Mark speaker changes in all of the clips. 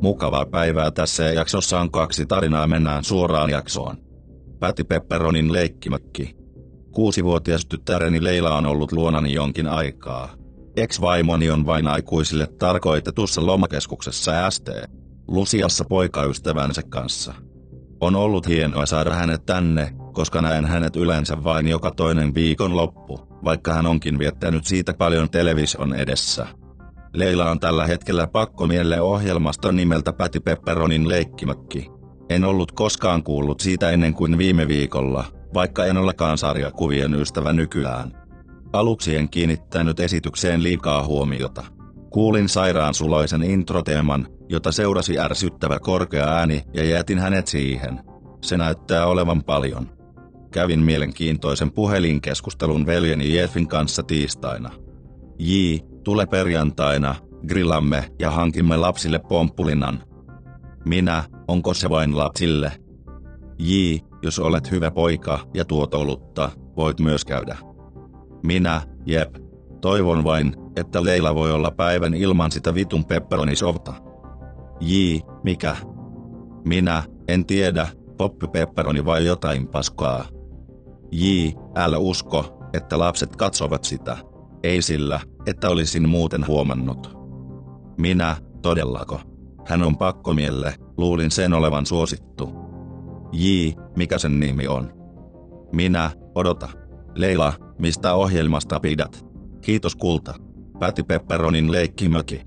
Speaker 1: Mukavaa päivää tässä jaksossa on kaksi tarinaa mennään suoraan jaksoon. Päti Pepperonin leikkimökki. Kuusivuotias tyttäreni Leila on ollut luonani jonkin aikaa. Ex-vaimoni on vain aikuisille tarkoitetussa lomakeskuksessa ST. Lusiassa poikaystävänsä kanssa. On ollut hienoa saada hänet tänne, koska näen hänet yleensä vain joka toinen viikon loppu, vaikka hän onkin viettänyt siitä paljon television edessä. Leila on tällä hetkellä pakkomielle ohjelmasta nimeltä Päti Pepperonin leikkimökki. En ollut koskaan kuullut siitä ennen kuin viime viikolla, vaikka en olekaan sarjakuvien ystävä nykyään. Aluksi en kiinnittänyt esitykseen liikaa huomiota. Kuulin sairaansuloisen introteeman, jota seurasi ärsyttävä korkea ääni ja jätin hänet siihen. Se näyttää olevan paljon. Kävin mielenkiintoisen puhelinkeskustelun veljeni Jeffin kanssa tiistaina. J, tule perjantaina, grillamme ja hankimme lapsille pomppulinnan. Minä, onko se vain lapsille? J, jos olet hyvä poika ja tuot olutta, voit myös käydä. Minä, jep. Toivon vain, että Leila voi olla päivän ilman sitä vitun pepperonisovta. J, mikä? Minä, en tiedä, poppi pepperoni vai jotain paskaa. J, älä usko, että lapset katsovat sitä. Ei sillä, että olisin muuten huomannut. Minä, todellako? Hän on pakkomielle, luulin sen olevan suosittu. J, mikä sen nimi on? Minä, odota. Leila, mistä ohjelmasta pidät? Kiitos kulta. Päti Pepperonin leikkimöki.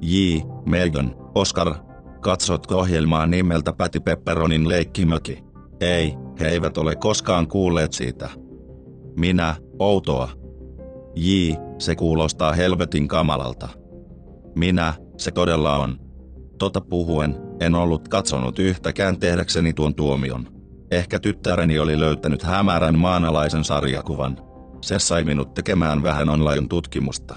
Speaker 1: J, Megan, Oscar. Katsotko ohjelmaa nimeltä Päti Pepperonin leikkimöki? Ei, he eivät ole koskaan kuulleet siitä. Minä, outoa. J, se kuulostaa helvetin kamalalta. Minä, se todella on. Tota puhuen, en ollut katsonut yhtäkään tehdäkseni tuon tuomion. Ehkä tyttäreni oli löytänyt hämärän maanalaisen sarjakuvan. Se sai minut tekemään vähän online-tutkimusta.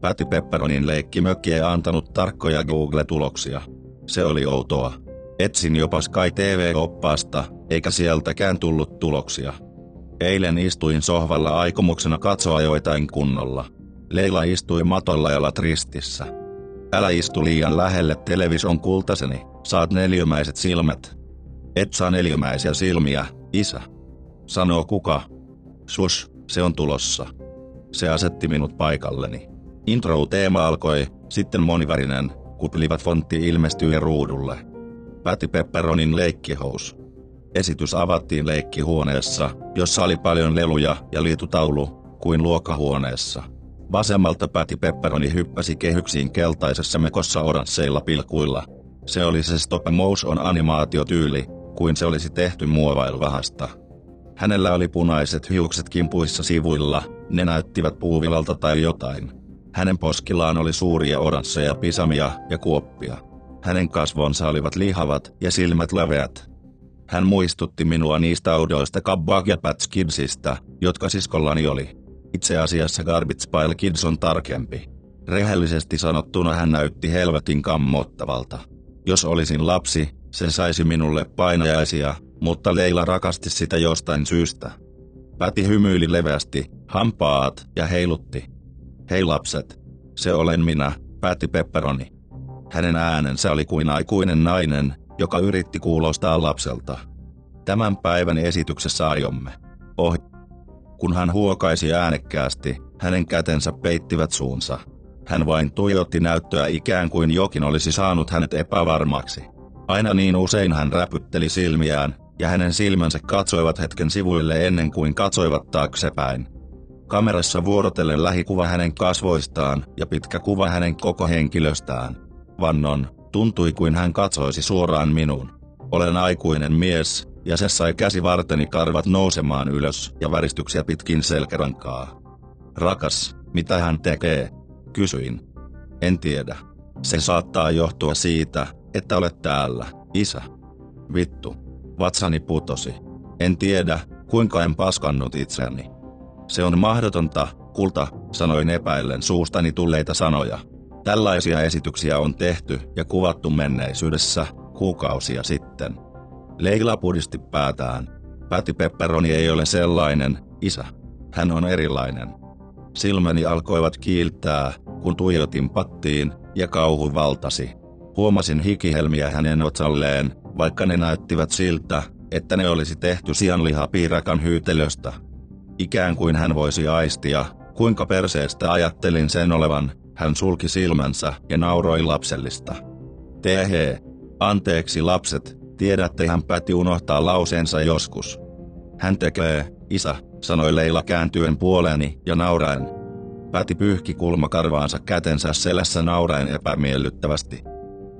Speaker 1: Päti Pepperonin leikkimökki ei antanut tarkkoja Google-tuloksia. Se oli outoa. Etsin jopa Sky TV-oppaasta, eikä sieltäkään tullut tuloksia. Eilen istuin sohvalla aikomuksena katsoa joitain kunnolla. Leila istui matolla ja latristissä. Älä istu liian lähelle television kultaseni, saat neliömäiset silmät. Et saa neliömäisiä silmiä, isä. Sanoo kuka. Sus, se on tulossa. Se asetti minut paikalleni. Intro-teema alkoi, sitten monivärinen, kuplivat fontti ilmestyi ruudulle. Päti Pepperonin leikkihous. Esitys avattiin leikkihuoneessa, jossa oli paljon leluja ja liitutaulu, kuin luokkahuoneessa. Vasemmalta Päti Pepperoni hyppäsi kehyksiin keltaisessa mekossa oransseilla pilkuilla. Se oli se stop motion animaatiotyyli, kuin se olisi tehty muovailvahasta. Hänellä oli punaiset hiukset kimpuissa sivuilla, ne näyttivät puuvilalta tai jotain. Hänen poskillaan oli suuria oransseja pisamia ja kuoppia. Hänen kasvonsa olivat lihavat ja silmät leveät. Hän muistutti minua niistä oudoista Kabbag ja Patch Kidsistä, jotka siskollani oli. Itse asiassa Garbage Pile Kids on tarkempi. Rehellisesti sanottuna hän näytti helvetin kammottavalta. Jos olisin lapsi, se saisi minulle painajaisia, mutta Leila rakasti sitä jostain syystä. Päti hymyili leveästi, hampaat ja heilutti. Hei lapset, se olen minä, päätti Pepperoni. Hänen äänensä oli kuin aikuinen nainen, joka yritti kuulostaa lapselta. Tämän päivän esityksessä aiomme. Ohi. Kun hän huokaisi äänekkäästi, hänen kätensä peittivät suunsa. Hän vain tuijotti näyttöä ikään kuin jokin olisi saanut hänet epävarmaksi. Aina niin usein hän räpytteli silmiään, ja hänen silmänsä katsoivat hetken sivuille ennen kuin katsoivat taaksepäin. Kamerassa vuorotellen lähikuva hänen kasvoistaan ja pitkä kuva hänen koko henkilöstään. Vannon, tuntui kuin hän katsoisi suoraan minuun. Olen aikuinen mies, ja se sai käsivarteni karvat nousemaan ylös ja väristyksiä pitkin selkärankaa. Rakas, mitä hän tekee? Kysyin. En tiedä. Se saattaa johtua siitä, että olet täällä, isä. Vittu. Vatsani putosi. En tiedä, kuinka en paskannut itseni. Se on mahdotonta, kulta, sanoin epäillen suustani tulleita sanoja. Tällaisia esityksiä on tehty ja kuvattu menneisyydessä, kuukausia sitten. Leila pudisti päätään. Päti Pepperoni ei ole sellainen, isä. Hän on erilainen. Silmäni alkoivat kiiltää, kun tuijotin pattiin, ja kauhu valtasi. Huomasin hikihelmiä hänen otsalleen, vaikka ne näyttivät siltä, että ne olisi tehty sianlihapiirakan hyytelöstä. Ikään kuin hän voisi aistia, kuinka perseestä ajattelin sen olevan, hän sulki silmänsä ja nauroi lapsellista. Tehe, anteeksi lapset, tiedätte hän päätti unohtaa lauseensa joskus. Hän tekee, isä, sanoi Leila kääntyen puoleeni ja nauraen. Päti pyyhki kulmakarvaansa kätensä selässä nauraen epämiellyttävästi.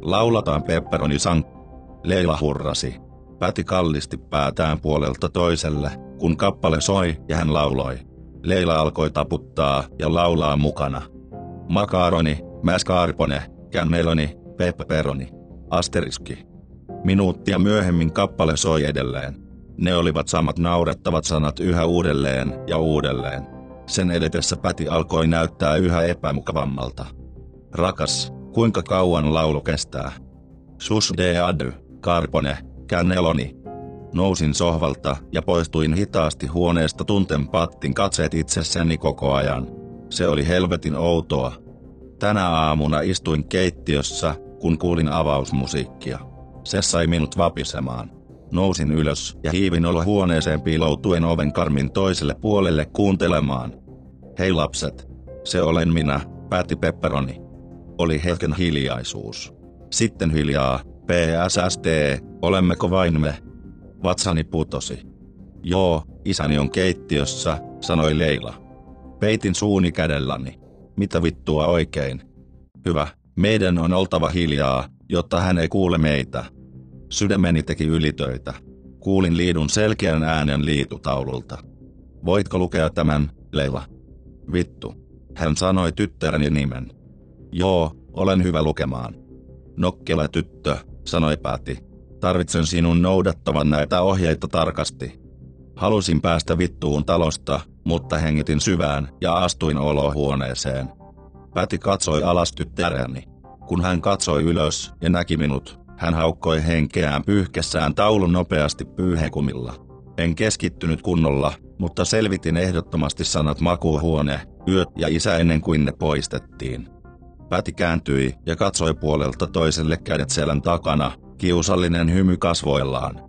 Speaker 1: Laulataan pepperoni sank. Leila hurrasi. Päti kallisti päätään puolelta toiselle, kun kappale soi ja hän lauloi. Leila alkoi taputtaa ja laulaa mukana. Makaroni, mascarpone, cannelloni, pepperoni, asteriski. Minuuttia myöhemmin kappale soi edelleen. Ne olivat samat naurettavat sanat yhä uudelleen ja uudelleen. Sen edetessä Päti alkoi näyttää yhä epämukavammalta. Rakas, kuinka kauan laulu kestää? Sus de ady, karpone, cannelloni. Nousin sohvalta ja poistuin hitaasti huoneesta tunten pattin katseet itsessäni koko ajan. Se oli helvetin outoa. Tänä aamuna istuin keittiössä, kun kuulin avausmusiikkia. Se sai minut vapisemaan. Nousin ylös ja hiivin huoneeseen piiloutuen oven karmin toiselle puolelle kuuntelemaan. Hei lapset, se olen minä, päätti Pepperoni. Oli hetken hiljaisuus. Sitten hiljaa, PSSD, olemmeko vain me? Vatsani putosi. Joo, isäni on keittiössä, sanoi Leila. Peitin suuni kädelläni. Mitä vittua oikein? Hyvä, meidän on oltava hiljaa, jotta hän ei kuule meitä. Sydämeni teki ylitöitä. Kuulin liidun selkeän äänen liitutaululta. Voitko lukea tämän, Leila? Vittu. Hän sanoi tyttäreni nimen. Joo, olen hyvä lukemaan. Nokkela tyttö, sanoi Pääti. Tarvitsen sinun noudattavan näitä ohjeita tarkasti. Halusin päästä vittuun talosta, mutta hengitin syvään ja astuin olohuoneeseen. Päti katsoi alas tyttäreni. Kun hän katsoi ylös ja näki minut, hän haukkoi henkeään pyyhkessään taulun nopeasti pyyhekumilla. En keskittynyt kunnolla, mutta selvitin ehdottomasti sanat makuuhuone, yöt ja isä ennen kuin ne poistettiin. Päti kääntyi ja katsoi puolelta toiselle kädet selän takana, kiusallinen hymy kasvoillaan.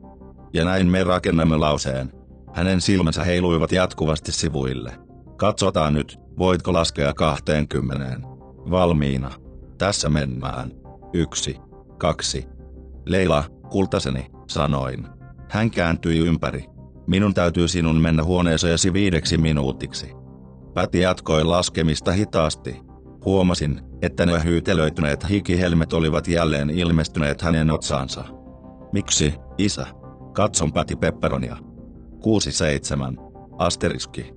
Speaker 1: Ja näin me rakennamme lauseen. Hänen silmänsä heiluivat jatkuvasti sivuille. Katsotaan nyt, voitko laskea 20. Valmiina. Tässä mennään. Yksi, kaksi. Leila, kultaseni, sanoin. Hän kääntyi ympäri. Minun täytyy sinun mennä huoneeseesi viideksi minuutiksi. Päti jatkoi laskemista hitaasti. Huomasin, että ne hyytelöityneet hikihelmet olivat jälleen ilmestyneet hänen otsaansa. Miksi, isä? Katson Päti Pepperonia. 6-7. Asteriski.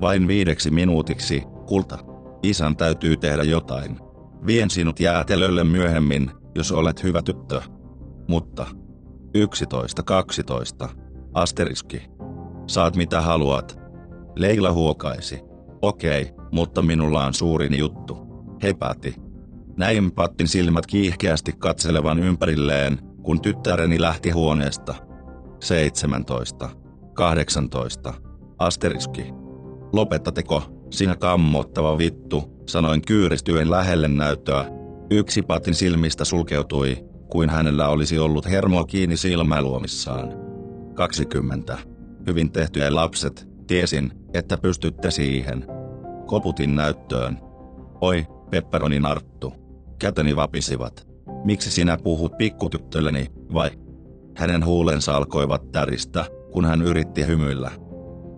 Speaker 1: Vain viideksi minuutiksi, kulta. Isän täytyy tehdä jotain. Vien sinut jäätelölle myöhemmin, jos olet hyvä tyttö. Mutta. 11-12. Asteriski. Saat mitä haluat. Leila huokaisi. Okei, mutta minulla on suurin juttu. Hepäti. Näin Pattin silmät kiihkeästi katselevan ympärilleen, kun tyttäreni lähti huoneesta. 17. 18. Asteriski. Lopettatteko, sinä kammottava vittu, sanoin kyyristyen lähelle näyttöä. Yksi patin silmistä sulkeutui, kuin hänellä olisi ollut hermoa kiinni silmäluomissaan. 20. Hyvin tehtyjä lapset, tiesin, että pystytte siihen. Koputin näyttöön. Oi, pepperonin arttu. Käteni vapisivat. Miksi sinä puhut pikkutyttölleni, vai? Hänen huulensa alkoivat täristä, kun hän yritti hymyillä.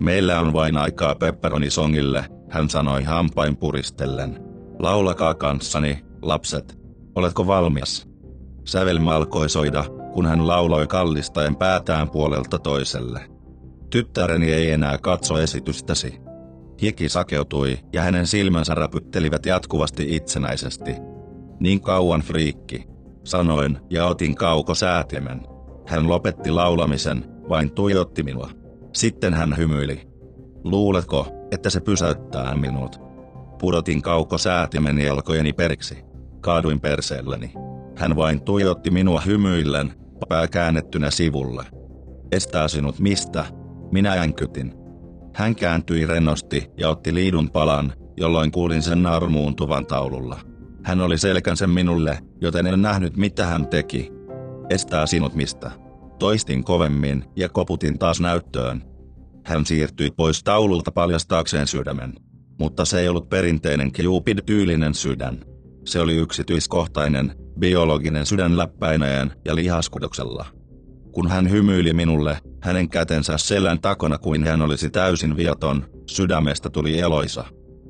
Speaker 1: Meillä on vain aikaa pepperonisongille, hän sanoi hampain puristellen. Laulakaa kanssani, lapset. Oletko valmias? Sävelmä alkoi soida, kun hän lauloi kallistaen päätään puolelta toiselle. Tyttäreni ei enää katso esitystäsi. Hiki sakeutui ja hänen silmänsä räpyttelivät jatkuvasti itsenäisesti. Niin kauan friikki, sanoin ja otin kaukosäätimen. Hän lopetti laulamisen, vain tuijotti minua. Sitten hän hymyili. Luuletko, että se pysäyttää minut? Pudotin kaukosäätimen jalkojeni periksi. Kaaduin perseelleni. Hän vain tuijotti minua hymyillen, pää käännettynä sivulle. Estää sinut mistä? Minä änkytin. Hän kääntyi rennosti ja otti liidun palan, jolloin kuulin sen narmuuntuvan taululla. Hän oli selkänsä minulle, joten en nähnyt mitä hän teki. Estää sinut mistä? Toistin kovemmin ja koputin taas näyttöön. Hän siirtyi pois taululta paljastaakseen sydämen. Mutta se ei ollut perinteinen Cupid-tyylinen sydän. Se oli yksityiskohtainen, biologinen sydän läppäineen ja lihaskudoksella. Kun hän hymyili minulle, hänen kätensä selän takana kuin hän olisi täysin viaton, sydämestä tuli eloisa.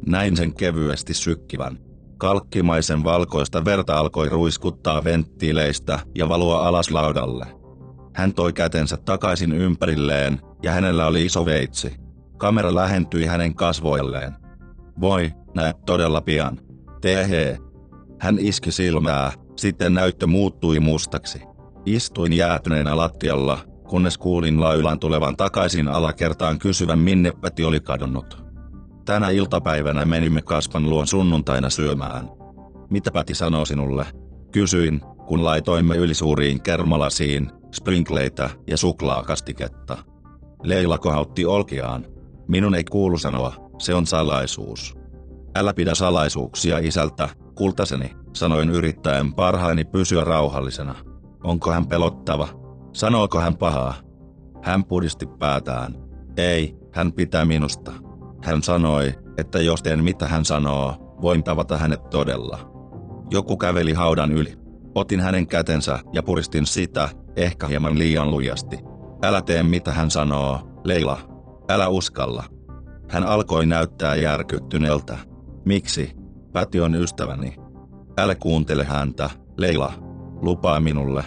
Speaker 1: Näin sen kevyesti sykkivän. Kalkkimaisen valkoista verta alkoi ruiskuttaa venttiileistä ja valua alas laudalle. Hän toi kätensä takaisin ympärilleen, ja hänellä oli iso veitsi. Kamera lähentyi hänen kasvoilleen. Voi, näet todella pian. Tehe. Hän iski silmää, sitten näyttö muuttui mustaksi. Istuin jäätyneenä lattialla, kunnes kuulin Lailan tulevan takaisin alakertaan kysyvän minne Päti oli kadonnut. Tänä iltapäivänä menimme Kaspan luon sunnuntaina syömään. Mitä Päti sanoo sinulle? Kysyin, kun laitoimme ylisuuriin kermalasiin, sprinkleitä ja suklaakastiketta. Leila kohautti olkiaan. Minun ei kuulu sanoa, se on salaisuus. Älä pidä salaisuuksia isältä, kultaseni, sanoin yrittäen parhaani pysyä rauhallisena. Onko hän pelottava? Sanooko hän pahaa? Hän pudisti päätään. Ei, hän pitää minusta. Hän sanoi, että jos teen mitä hän sanoo, voin tavata hänet todella. Joku käveli haudan yli. Otin hänen kätensä ja puristin sitä, ehkä hieman liian lujasti. Älä tee mitä hän sanoo, Leila. Älä uskalla. Hän alkoi näyttää järkyttyneeltä. Miksi? Päti on ystäväni. Älä kuuntele häntä, Leila. Lupaa minulle.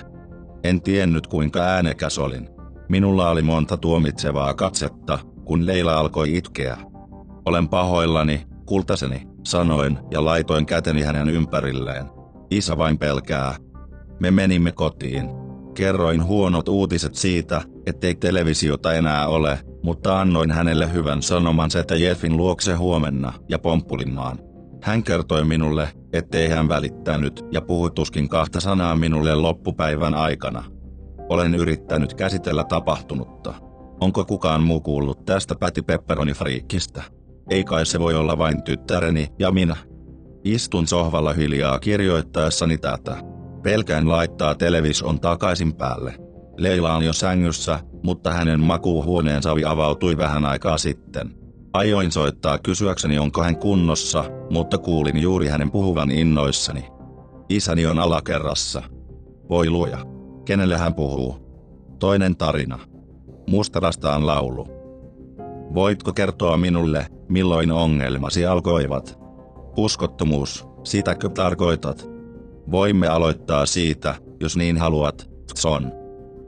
Speaker 1: En tiennyt kuinka äänekäs olin. Minulla oli monta tuomitsevaa katsetta, kun Leila alkoi itkeä. Olen pahoillani, kultaseni, sanoin ja laitoin käteni hänen ympärilleen. Isä vain pelkää. Me menimme kotiin. Kerroin huonot uutiset siitä, ettei televisiota enää ole, mutta annoin hänelle hyvän sanoman setä Jeffin luokse huomenna ja pomppulimaan. Hän kertoi minulle, ettei hän välittänyt ja puhui tuskin kahta sanaa minulle loppupäivän aikana. Olen yrittänyt käsitellä tapahtunutta. Onko kukaan muu kuullut tästä Päti Pepperoni-friikistä? Ei kai se voi olla vain tyttäreni ja minä. Istun sohvalla hiljaa kirjoittaessani tätä. Pelkään laittaa television takaisin päälle. Leila on jo sängyssä, mutta hänen makuuhuoneensa avautui vähän aikaa sitten. Ajoin soittaa kysyäkseni onko hän kunnossa, mutta kuulin juuri hänen puhuvan innoissani. Isäni on alakerrassa. Voi luoja. Kenelle hän puhuu? Toinen tarina. Mustarastaan laulu. Voitko kertoa minulle, milloin ongelmasi alkoivat? Uskottomuus, sitäkö tarkoitat? Voimme aloittaa siitä, jos niin haluat, Son.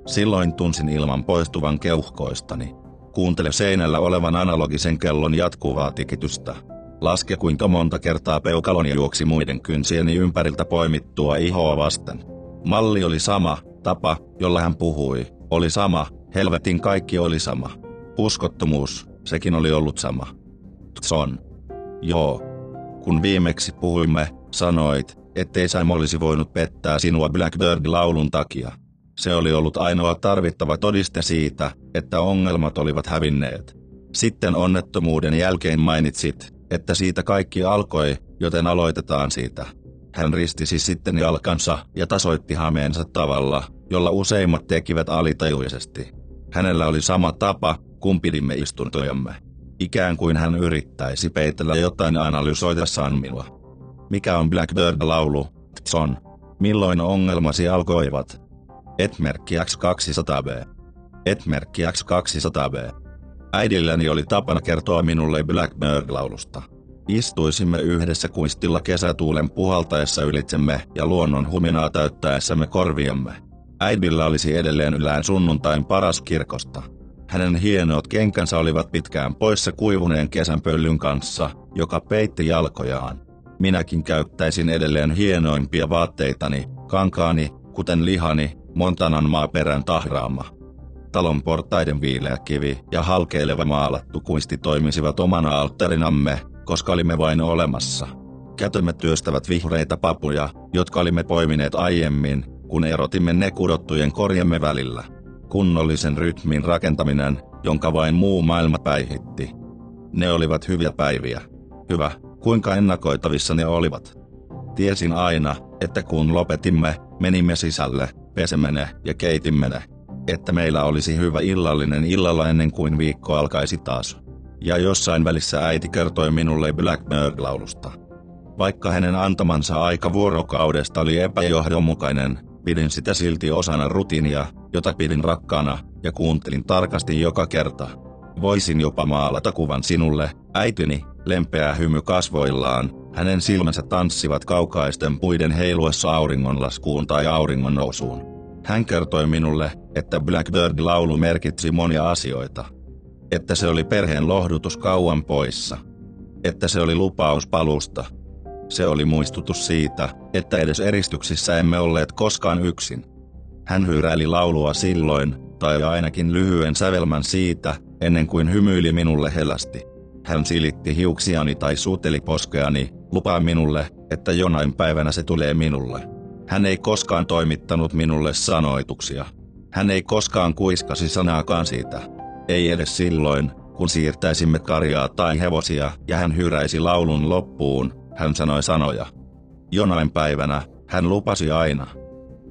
Speaker 1: Silloin tunsin ilman poistuvan keuhkoistani. Kuuntele seinällä olevan analogisen kellon jatkuvaa tikitystä. Laske kuinka monta kertaa peukaloni juoksi muiden kynsieni ympäriltä poimittua ihoa vasten. Malli oli sama, tapa, jolla hän puhui, oli sama, helvetin kaikki oli sama. Uskottomuus, sekin oli ollut sama. Tson. Joo. Kun viimeksi puhuimme, sanoit, ettei Sam olisi voinut pettää sinua Blackbird-laulun takia. Se oli ollut ainoa tarvittava todiste siitä, että ongelmat olivat hävinneet. Sitten onnettomuuden jälkeen mainitsit, että siitä kaikki alkoi, joten aloitetaan siitä. Hän ristisi sitten jalkansa ja tasoitti hameensa tavalla, jolla useimmat tekivät alitajuisesti. Hänellä oli sama tapa, kun pidimme istuntojamme. Ikään kuin hän yrittäisi peitellä jotain analysoidessaan minua. Mikä on Blackbird-laulu, Tson? Milloin ongelmasi alkoivat? Etmerkki X200B. Etmerkki X200B. Äidilläni oli tapana kertoa minulle Blackbird-laulusta. Istuisimme yhdessä kuistilla kesätuulen puhaltaessa ylitsemme ja luonnon huminaa täyttäessämme korviamme. Äidillä olisi edelleen ylään sunnuntain paras kirkosta. Hänen hienot kenkänsä olivat pitkään poissa kuivuneen kesänpöllyn kanssa, joka peitti jalkojaan. Minäkin käyttäisin edelleen hienoimpia vaatteitani, kankaani, kuten lihani, Montanan maaperän tahraama. Talon portaiden viileä kivi ja halkeileva maalattu kuisti toimisivat omana alttarinamme, koska olimme vain olemassa. Kätömme työstävät vihreitä papuja, jotka olimme poimineet aiemmin, kun erotimme ne kudottujen korjemme välillä. Kunnollisen rytmin rakentaminen, jonka vain muu maailma päihitti. Ne olivat hyviä päiviä. Hyvä, kuinka ennakoitavissa ne olivat. Tiesin aina, että kun lopetimme, menimme sisälle, pesemme ne ja keitimme ne. Että meillä olisi hyvä illallinen illalla ennen kuin viikko alkaisi taas. Ja jossain välissä äiti kertoi minulle Blackbird-laulusta. Vaikka hänen antamansa aika vuorokaudesta oli epäjohdonmukainen, pidin sitä silti osana rutiinia, jota pidin rakkaana, ja kuuntelin tarkasti joka kerta. Voisin jopa maalata kuvan sinulle, äitini, lempeä hymy kasvoillaan, hänen silmänsä tanssivat kaukaisten puiden heiluessa auringonlaskuun tai auringon nousuun. Hän kertoi minulle, että Blackbird-laulu merkitsi monia asioita. Että se oli perheen lohdutus kauan poissa. Että se oli lupaus palusta. Se oli muistutus siitä, että edes eristyksissä emme olleet koskaan yksin. Hän hyyräili laulua silloin, tai ainakin lyhyen sävelmän siitä, ennen kuin hymyili minulle helästi. Hän silitti hiuksiani tai suuteli poskeani, lupaa minulle, että jonain päivänä se tulee minulle. Hän ei koskaan toimittanut minulle sanoituksia. Hän ei koskaan kuiskasi sanaakaan siitä. Ei edes silloin, kun siirtäisimme karjaa tai hevosia ja hän hyräisi laulun loppuun, hän sanoi sanoja. Jonain päivänä, hän lupasi aina.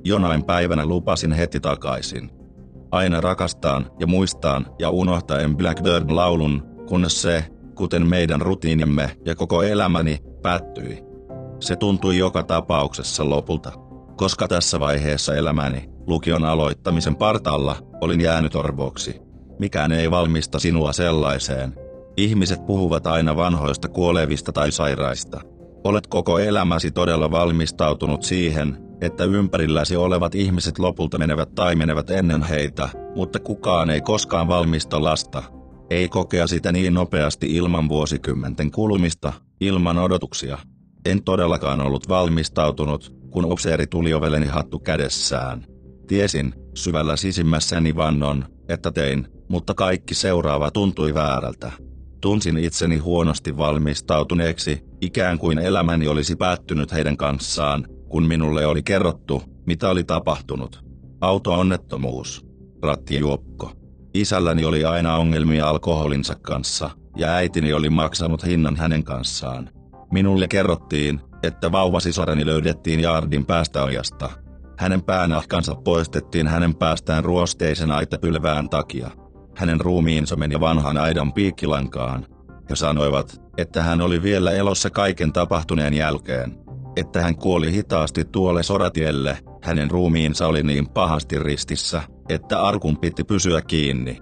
Speaker 1: Jonain päivänä lupasin heti takaisin. Aina rakastaan ja muistaan ja unohtaen Blackbird-laulun, kunnes se, kuten meidän rutiinimme ja koko elämäni, päättyi. Se tuntui joka tapauksessa lopulta, koska tässä vaiheessa elämäni, lukion aloittamisen partalla, olin jäänyt orvoksi. Mikään ei valmista sinua sellaiseen. Ihmiset puhuvat aina vanhoista kuolevista tai sairaista. Olet koko elämäsi todella valmistautunut siihen, että ympärilläsi olevat ihmiset lopulta menevät tai menevät ennen heitä, mutta kukaan ei koskaan valmista lasta. Ei kokea sitä niin nopeasti ilman vuosikymmenten kulumista, ilman odotuksia. En todellakaan ollut valmistautunut, kun upseeri tuli ovelleni hattu kädessään. Tiesin, syvällä sisimmässäni vannon, että tein, mutta kaikki seuraava tuntui väärältä. Tunsin itseni huonosti valmistautuneeksi, ikään kuin elämäni olisi päättynyt heidän kanssaan, kun minulle oli kerrottu, mitä oli tapahtunut. Auto-onnettomuus. Rattijuoppo. Isälläni oli aina ongelmia alkoholinsa kanssa, ja äitini oli maksanut hinnan hänen kanssaan. Minulle kerrottiin, että vauvasisareni löydettiin Jardin päästä ojasta. Hänen päänahkansa poistettiin hänen päästään ruosteisen aitapylvään takia. Hänen ruumiinsa meni vanhan aidan piikkilankaan. He sanoivat, että hän oli vielä elossa kaiken tapahtuneen jälkeen. Että hän kuoli hitaasti tuolle soratielle, hänen ruumiinsa oli niin pahasti ristissä, että arkun piti pysyä kiinni.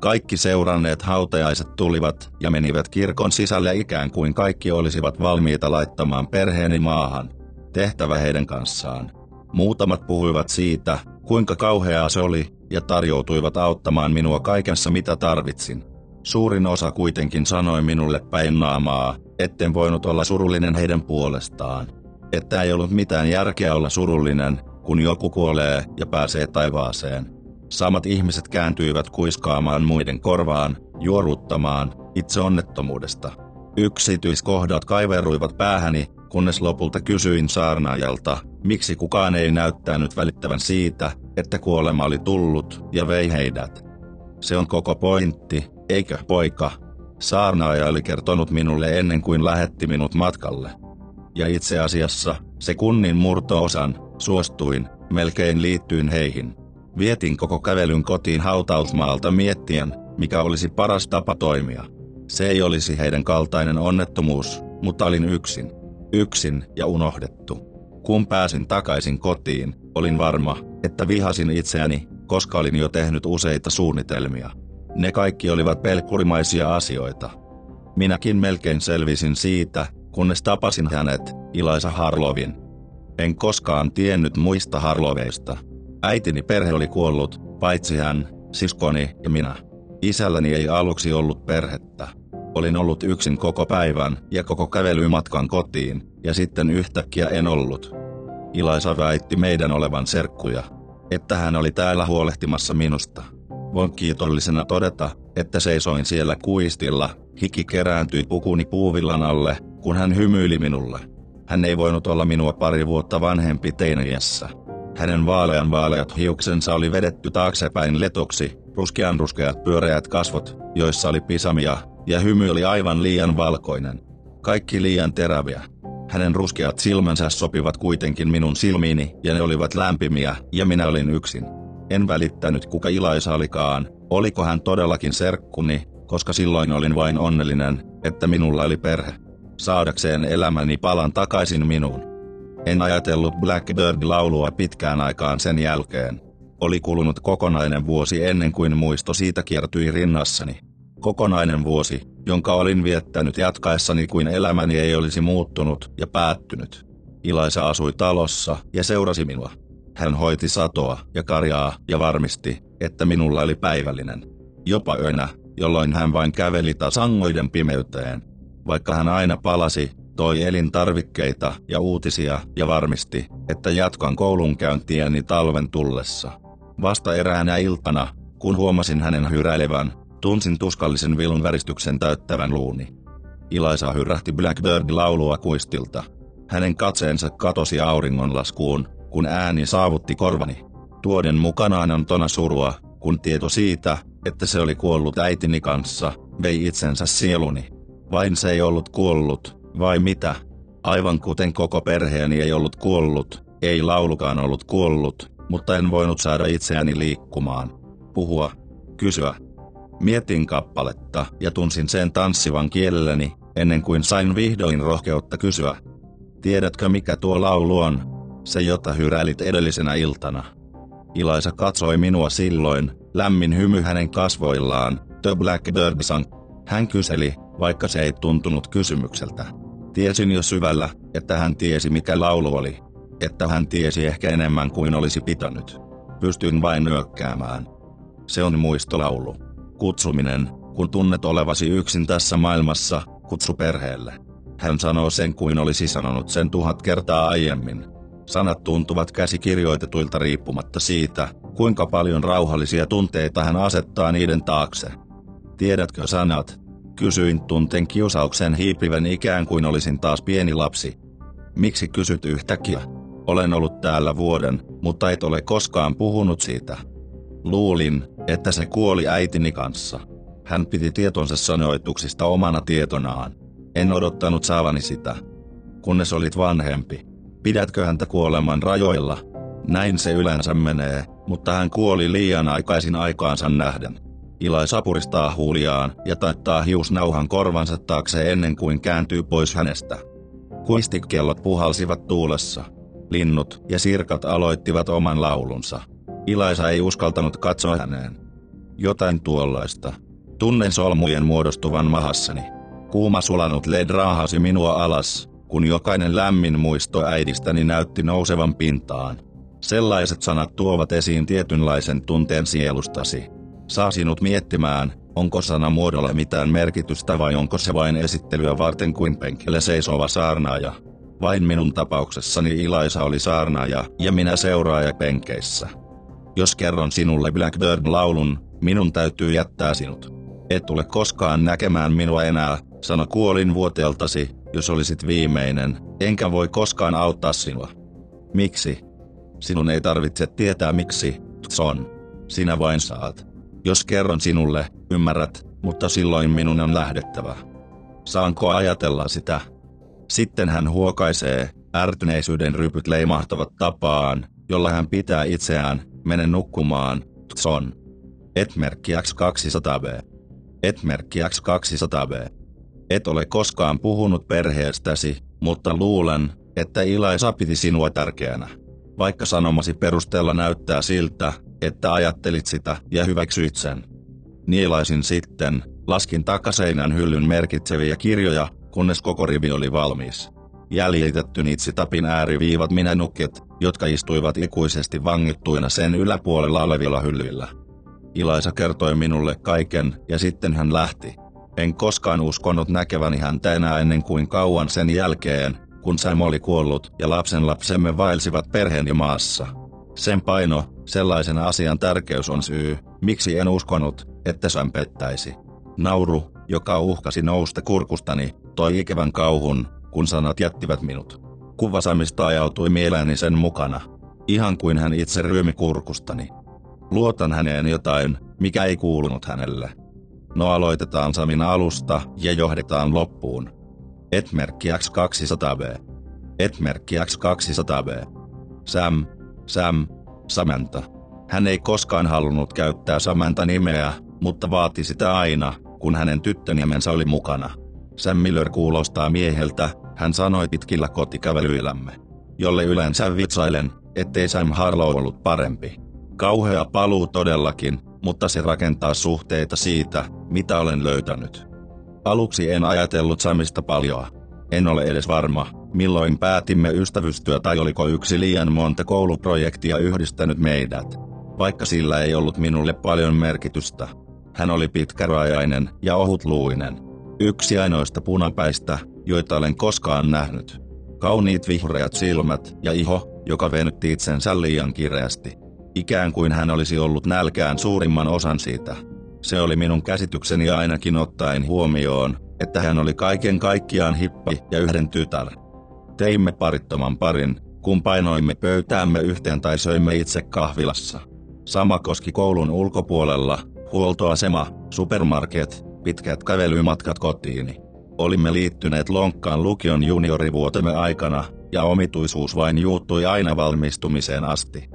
Speaker 1: Kaikki seuranneet hautajaiset tulivat ja menivät kirkon sisälle ikään kuin kaikki olisivat valmiita laittamaan perheeni maahan. Tehtävä heidän kanssaan. Muutamat puhuivat siitä, kuinka kauheaa se oli, ja tarjoutuivat auttamaan minua kaikessa mitä tarvitsin. Suurin osa kuitenkin sanoi minulle päin naamaa, etten voinut olla surullinen heidän puolestaan. Että ei ollut mitään järkeä olla surullinen, kun joku kuolee ja pääsee taivaaseen. Samat ihmiset kääntyivät kuiskaamaan muiden korvaan, juoruttamaan itse onnettomuudesta. Yksityiskohdat kaiveruivat päähäni, kunnes lopulta kysyin saarnaajalta, miksi kukaan ei näyttänyt välittävän siitä, että kuolema oli tullut ja vei heidät. Se on koko pointti, eikö poika? Saarnaaja oli kertonut minulle ennen kuin lähetti minut matkalle. Ja itse asiassa, se kunnin murtoosan, suostuin, melkein liittyin heihin. Vietin koko kävelyn kotiin hautausmaalta miettien, mikä olisi paras tapa toimia. Se ei olisi heidän kaltainen onnettomuus, mutta olin yksin. Yksin ja unohdettu. Kun pääsin takaisin kotiin, olin varma, että vihasin itseäni, koska olin jo tehnyt useita suunnitelmia. Ne kaikki olivat pelkurimaisia asioita. Minäkin melkein selvisin siitä, kunnes tapasin hänet, Ilaisa Harlovin. En koskaan tiennyt muista Harloveista. Äitini perhe oli kuollut, paitsi hän, siskoni ja minä. Isälläni ei aluksi ollut perhettä. Olin ollut yksin koko päivän ja koko kävelymatkan kotiin, ja sitten yhtäkkiä en ollut. Ilaisa väitti meidän olevan serkkuja, että hän oli täällä huolehtimassa minusta. Voin kiitollisena todeta, että seisoin siellä kuistilla, hiki kerääntyi pukuni puuvillan alle, kun hän hymyili minulle. Hän ei voinut olla minua pari vuotta vanhempi teiniässä. Hänen vaalean vaaleat hiuksensa oli vedetty taaksepäin letoksi, ruskean ruskeat pyöreät kasvot, joissa oli pisamia, ja hymy oli aivan liian valkoinen. Kaikki liian teräviä. Hänen ruskeat silmänsä sopivat kuitenkin minun silmiini, ja ne olivat lämpimiä, ja minä olin yksin. En välittänyt kuka Ilaisa olikaan, oliko hän todellakin serkkuni, koska silloin olin vain onnellinen, että minulla oli perhe. Saadakseen elämäni palan takaisin minuun. En ajatellut Blackbird-laulua pitkään aikaan sen jälkeen. Oli kulunut kokonainen vuosi ennen kuin muisto siitä kiertyi rinnassani. Kokonainen vuosi, jonka olin viettänyt jatkaessani kuin elämäni ei olisi muuttunut ja päättynyt. Ilaisa asui talossa ja seurasi minua. Hän hoiti satoa ja karjaa ja varmisti, että minulla oli päivällinen. Jopa yönä, jolloin hän vain käveli tasangoiden pimeyteen. Vaikka hän aina palasi, toi elintarvikkeita ja uutisia ja varmisti, että jatkan koulunkäyntiäni talven tullessa. Vasta eräänä iltana, kun huomasin hänen hyräilevän, tunsin tuskallisen vilun väristyksen täyttävän luuni. Ilaisa hyrähti Blackbird-laulua kuistilta. Hänen katseensa katosi auringonlaskuun, kun ääni saavutti korvani. Tuoden mukanaan antona surua, kun tieto siitä, että se oli kuollut äitini kanssa, vei itsensä sieluni. Vain se ei ollut kuollut, vai mitä? Aivan kuten koko perheeni ei ollut kuollut, ei laulukaan ollut kuollut, mutta en voinut saada itseäni liikkumaan. Puhua, kysyä. Mietin kappaletta ja tunsin sen tanssivan kielelläni, ennen kuin sain vihdoin rohkeutta kysyä. Tiedätkö mikä tuo laulu on? Se jota hyräilit edellisenä iltana. Ilaisa katsoi minua silloin, lämmin hymy hänen kasvoillaan, The Blackbird Song. Hän kyseli, vaikka se ei tuntunut kysymykseltä. Tiesin jo syvällä, että hän tiesi mikä laulu oli. Että hän tiesi ehkä enemmän kuin olisi pitänyt. Pystyin vain nyökkäämään. Se on muistolaulu. Kutsuminen, kun tunnet olevasi yksin tässä maailmassa, kutsu perheelle. Hän sanoo sen kuin olisi sanonut sen tuhat kertaa aiemmin. Sanat tuntuvat käsikirjoitetuilta riippumatta siitä, kuinka paljon rauhallisia tunteita hän asettaa niiden taakse. Tiedätkö sanat, Kysyin tunten kiusauksen hiipivän ikään kuin olisin taas pieni lapsi. Miksi kysyt yhtäkkiä? Olen ollut täällä vuoden, mutta et ole koskaan puhunut siitä. Luulin, että se kuoli äitini kanssa. Hän piti tietonsa sanoituksista omana tietonaan. En odottanut saavani sitä. Kunnes olit vanhempi. Pidätkö häntä kuoleman rajoilla? Näin se yleensä menee, mutta hän kuoli liian aikaisin aikaansa nähden. Ilai sapuristaa huuliaan ja taittaa hiusnauhan korvansa taakse ennen kuin kääntyy pois hänestä. Kuistikellot puhalsivat tuulessa. Linnut ja sirkat aloittivat oman laulunsa. Ilaisa ei uskaltanut katsoa häneen. Jotain tuollaista. Tunnen solmujen muodostuvan mahassani. Kuuma sulanut led raahasi minua alas, kun jokainen lämmin muisto äidistäni näytti nousevan pintaan. Sellaiset sanat tuovat esiin tietynlaisen tunteen sielustasi. Saa sinut miettimään, onko sanamuodolla mitään merkitystä vai onko se vain esittelyä varten kuin penkille seisova saarnaaja. Vain minun tapauksessani Ilaisa oli saarnaaja ja minä seuraaja penkeissä. Jos kerron sinulle Blackbird-laulun, minun täytyy jättää sinut. Et tule koskaan näkemään minua enää, sano kuolin vuoteltasi, jos olisit viimeinen, enkä voi koskaan auttaa sinua. Miksi? Sinun ei tarvitse tietää miksi, Tson. Sinä vain saat. Jos kerron sinulle, ymmärrät, mutta silloin minun on lähdettävä. Saanko ajatella sitä? Sitten hän huokaisee, ärtyneisyyden rypyt leimahtavat tapaan, jolla hän pitää itseään, mene nukkumaan, Tson. Etmerkki X200B. Etmerkki X200B. Et ole koskaan puhunut perheestäsi, mutta luulen, että Ilaisa piti sinua tärkeänä. Vaikka sanomasi perusteella näyttää siltä, että ajattelit sitä ja hyväksyit sen. Nielaisin sitten, laskin takaseinän hyllyn merkitseviä kirjoja, kunnes koko rivi oli valmis. Jäljitetty tapin ääriviivat minä nukket, jotka istuivat ikuisesti vangittuina sen yläpuolella olevilla hyllyillä. Ilaisa kertoi minulle kaiken ja sitten hän lähti. En koskaan uskonut näkeväni häntä enää ennen kuin kauan sen jälkeen, kun Sam oli kuollut ja lapsen lapsemme vaelsivat perheeni maassa. Sen paino, sellaisen asian tärkeys on syy, miksi en uskonut, että Sam pettäisi. Nauru, joka uhkasi nousta kurkustani, toi ikävän kauhun, kun sanat jättivät minut. Kuva Samista ajautui mieleeni sen mukana. Ihan kuin hän itse ryömi kurkustani. Luotan häneen jotain, mikä ei kuulunut hänelle. No aloitetaan Samin alusta ja johdetaan loppuun. Etmerkki X200B. Etmerkki X200B. Sam, Sam, Samantha. Hän ei koskaan halunnut käyttää Samantha nimeä, mutta vaati sitä aina, kun hänen tyttönimensä oli mukana. Sam Miller kuulostaa mieheltä, hän sanoi pitkillä kotikävelyillämme. Jolle yleensä vitsailen, ettei Sam Harlow ollut parempi. Kauhea paluu todellakin, mutta se rakentaa suhteita siitä, mitä olen löytänyt. Aluksi en ajatellut Samista paljoa. En ole edes varma, milloin päätimme ystävystyä tai oliko yksi liian monta kouluprojektia yhdistänyt meidät. Vaikka sillä ei ollut minulle paljon merkitystä. Hän oli pitkärajainen ja ohutluinen. Yksi ainoista punapäistä, joita olen koskaan nähnyt. Kauniit vihreät silmät ja iho, joka venytti itsensä liian kireästi. Ikään kuin hän olisi ollut nälkään suurimman osan siitä. Se oli minun käsitykseni ainakin ottaen huomioon, että hän oli kaiken kaikkiaan hippi ja yhden tytär. Teimme parittoman parin, kun painoimme pöytäämme yhteen tai söimme itse kahvilassa. Sama koski koulun ulkopuolella, huoltoasema, supermarket, pitkät kävelymatkat kotiini. Olimme liittyneet lonkkaan lukion juniorivuotemme aikana, ja omituisuus vain juuttui aina valmistumiseen asti.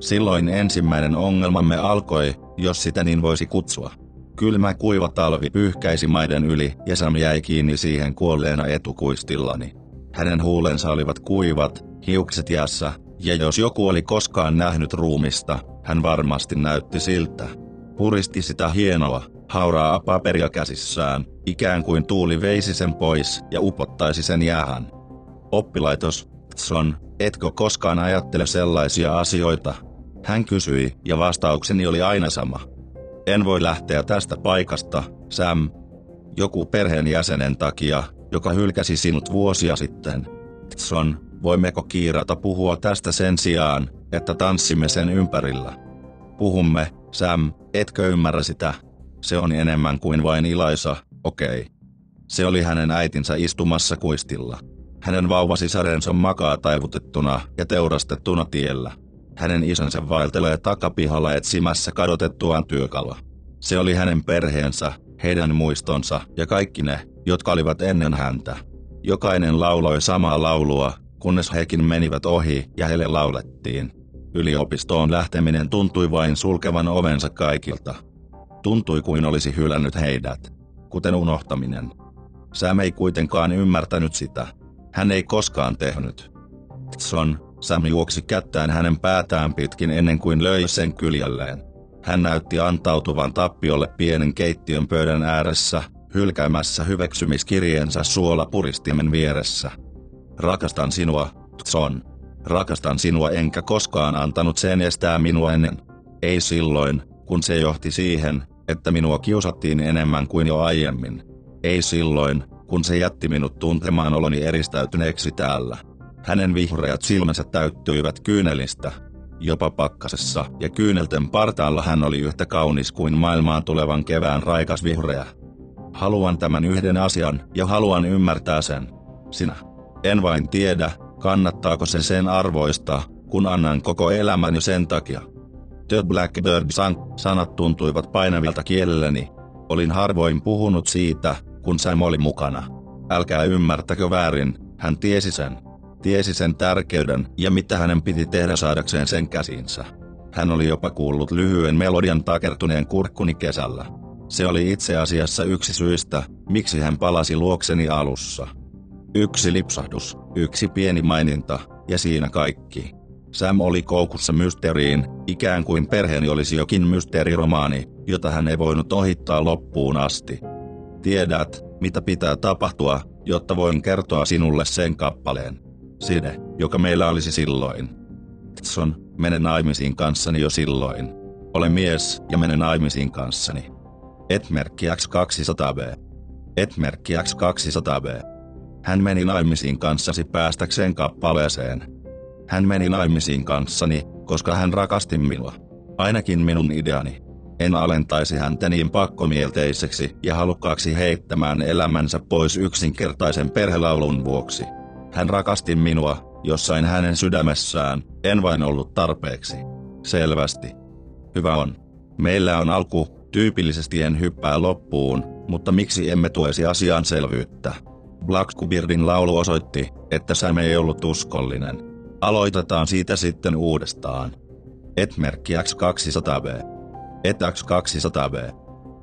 Speaker 1: Silloin ensimmäinen ongelmamme alkoi, jos sitä niin voisi kutsua. Kylmä kuiva talvi pyyhkäisi maiden yli ja Sam jäi kiinni siihen kuolleena etukuistillani. Hänen huulensa olivat kuivat, hiukset jässä, ja jos joku oli koskaan nähnyt ruumista, hän varmasti näytti siltä. Puristi sitä hienoa, hauraa paperia käsissään, ikään kuin tuuli veisi sen pois ja upottaisi sen jäähän. Oppilaitos, Tson, etkö koskaan ajattele sellaisia asioita? Hän kysyi, ja vastaukseni oli aina sama. En voi lähteä tästä paikasta, Sam. Joku perheenjäsenen takia, joka hylkäsi sinut vuosia sitten. Tson, voimmeko kiirata puhua tästä sen sijaan, että tanssimme sen ympärillä? Puhumme, Sam, etkö ymmärrä sitä? Se on enemmän kuin vain Ilaisa, okei. Okay. Se oli hänen äitinsä istumassa kuistilla. Hänen vauvasisarensa makaa taivutettuna ja teurastettuna tiellä. Hänen isänsä vaeltelee takapihalla etsimässä kadotettuaan työkalua. Se oli hänen perheensä, heidän muistonsa ja kaikki ne, jotka olivat ennen häntä. Jokainen lauloi samaa laulua, kunnes hekin menivät ohi ja heille laulettiin. Yliopistoon lähteminen tuntui vain sulkevan ovensa kaikilta. Tuntui kuin olisi hylännyt heidät. Kuten unohtaminen. Sam ei kuitenkaan ymmärtänyt sitä. Hän ei koskaan tehnyt. Tson, Sam juoksi kättään hänen päätään pitkin ennen kuin löi sen kyljelleen. Hän näytti antautuvan tappiolle pienen keittiön pöydän ääressä, hylkäämässä hyväksymiskirjeensä suolapuristimen vieressä. Rakastan sinua, Tson. Rakastan sinua enkä koskaan antanut sen estää minua ennen. Ei silloin, kun se johti siihen, että minua kiusattiin enemmän kuin jo aiemmin. Ei silloin, kun se jätti minut tuntemaan oloni eristäytyneeksi täällä. Hänen vihreät silmänsä täyttyivät kyynelistä. Jopa pakkasessa ja kyynelten partaalla hän oli yhtä kaunis kuin maailmaan tulevan kevään raikas vihreä. Haluan tämän yhden asian ja haluan ymmärtää sen. Sinä. En vain tiedä, kannattaako se sen arvoista, kun annan koko elämäni sen takia. The Blackbird sang, sanat tuntuivat painavilta kielelläni. Olin harvoin puhunut siitä, kun Sam oli mukana. Älkää ymmärtäkö väärin, hän tiesi sen. Tiesi sen tärkeyden ja mitä hänen piti tehdä saadakseen sen käsinsä. Hän oli jopa kuullut lyhyen melodian takertuneen kurkkuni kesällä. Se oli itse asiassa yksi syistä, miksi hän palasi luokseni alussa. Yksi lipsahdus, yksi pieni maininta, ja siinä kaikki. Sam oli koukussa mysteeriin, ikään kuin perheeni olisi jokin mysteeriromaani, jota hän ei voinut ohittaa loppuun asti. Tiedät, mitä pitää tapahtua, jotta voin kertoa sinulle sen kappaleen. Side, joka meillä olisi silloin. Tson, mene naimisiin kanssani jo silloin. Ole mies ja mene naimisiin kanssani. Etmerkki X200B. Etmerkki X200B. Hän meni naimisiin kanssasi päästäkseen kappaleeseen. Hän meni naimisiin kanssani, koska hän rakasti minua. Ainakin minun ideani. En alentaisi häntä niin pakkomielteiseksi ja halukkaaksi heittämään elämänsä pois yksinkertaisen perhelaulun vuoksi. Hän rakasti minua, jossain hänen sydämessään, en vain ollut tarpeeksi. Selvästi. Hyvä on. Meillä on alku, tyypillisesti en hyppää loppuun, mutta miksi emme tuesi asiaan selvyyttä? Blackbeardin laulu osoitti, että Sam ei ollut uskollinen. Aloitetaan siitä sitten uudestaan. Et-merkki X200B. Et X200B.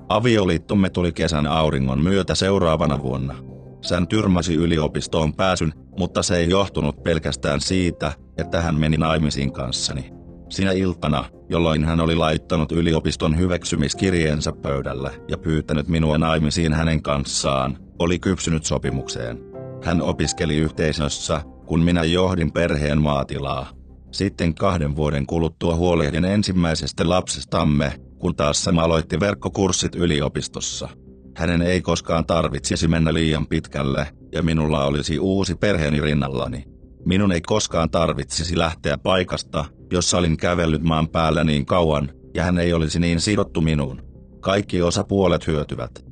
Speaker 1: Avioliittomme tuli kesän auringon myötä seuraavana vuonna. Sän tyrmäsi yliopistoon pääsyn, mutta se ei johtunut pelkästään siitä, että hän meni naimisiin kanssani. Sinä iltana, jolloin hän oli laittanut yliopiston hyväksymiskirjeensä pöydälle ja pyytänyt minua naimisiin hänen kanssaan, oli kypsynyt sopimukseen. Hän opiskeli yhteisössä, kun minä johdin perheen maatilaa. Sitten kahden vuoden kuluttua huolehdin ensimmäisestä lapsestamme, kun taas Sam aloitti verkkokurssit yliopistossa. Hänen ei koskaan tarvitsisi mennä liian pitkälle, ja minulla olisi uusi perheeni rinnallani. Minun ei koskaan tarvitsisi lähteä paikasta, jossa olin kävellyt maan päällä niin kauan, ja hän ei olisi niin sidottu minuun. Kaikki osapuolet hyötyvät.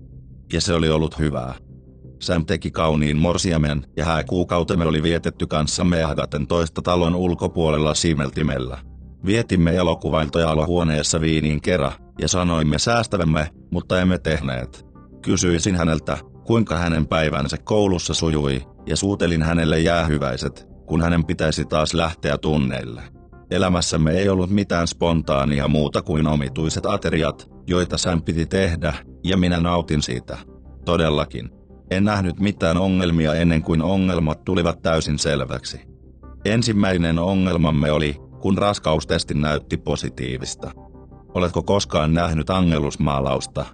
Speaker 1: Ja se oli ollut hyvää. Sam teki kauniin morsiamen, ja hääkuukautemme oli vietetty kanssamme Ahdaten toista talon ulkopuolella Simeltimellä. Vietimme elokuvailtoja olohuoneessa viiniin kerran, ja sanoimme säästävämme, mutta emme tehneet. Kysyisin häneltä, kuinka hänen päivänsä koulussa sujui, ja suutelin hänelle jäähyväiset, kun hänen pitäisi taas lähteä tunneille. Elämässämme ei ollut mitään spontaania muuta kuin omituiset ateriat, joita Sam piti tehdä, ja minä nautin siitä. Todellakin. En nähnyt mitään ongelmia ennen kuin ongelmat tulivat täysin selväksi. Ensimmäinen ongelmamme oli, kun raskaustesti näytti positiivista. Oletko koskaan nähnyt angelusmaalausta?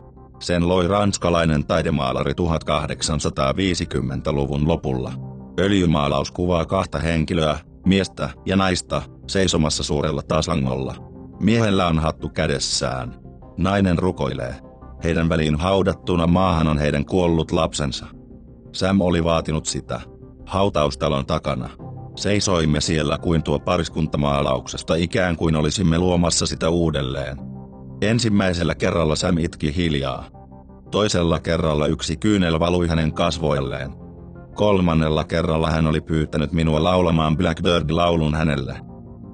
Speaker 1: Sen loi ranskalainen taidemaalari 1850-luvun lopulla. Öljymaalaus kuvaa kahta henkilöä, miestä ja naista, seisomassa suurella tasangolla. Miehellä on hattu kädessään. Nainen rukoilee. Heidän väliin haudattuna maahan on heidän kuollut lapsensa. Sam oli vaatinut sitä. Hautaustalon takana. Seisoimme siellä kuin tuo pariskuntamaalauksesta ikään kuin olisimme luomassa sitä uudelleen. Ensimmäisellä kerralla Sam itki hiljaa. Toisella kerralla yksi kyynel valui hänen kasvoilleen. Kolmannella kerralla hän oli pyytänyt minua laulamaan Blackbird-laulun hänelle.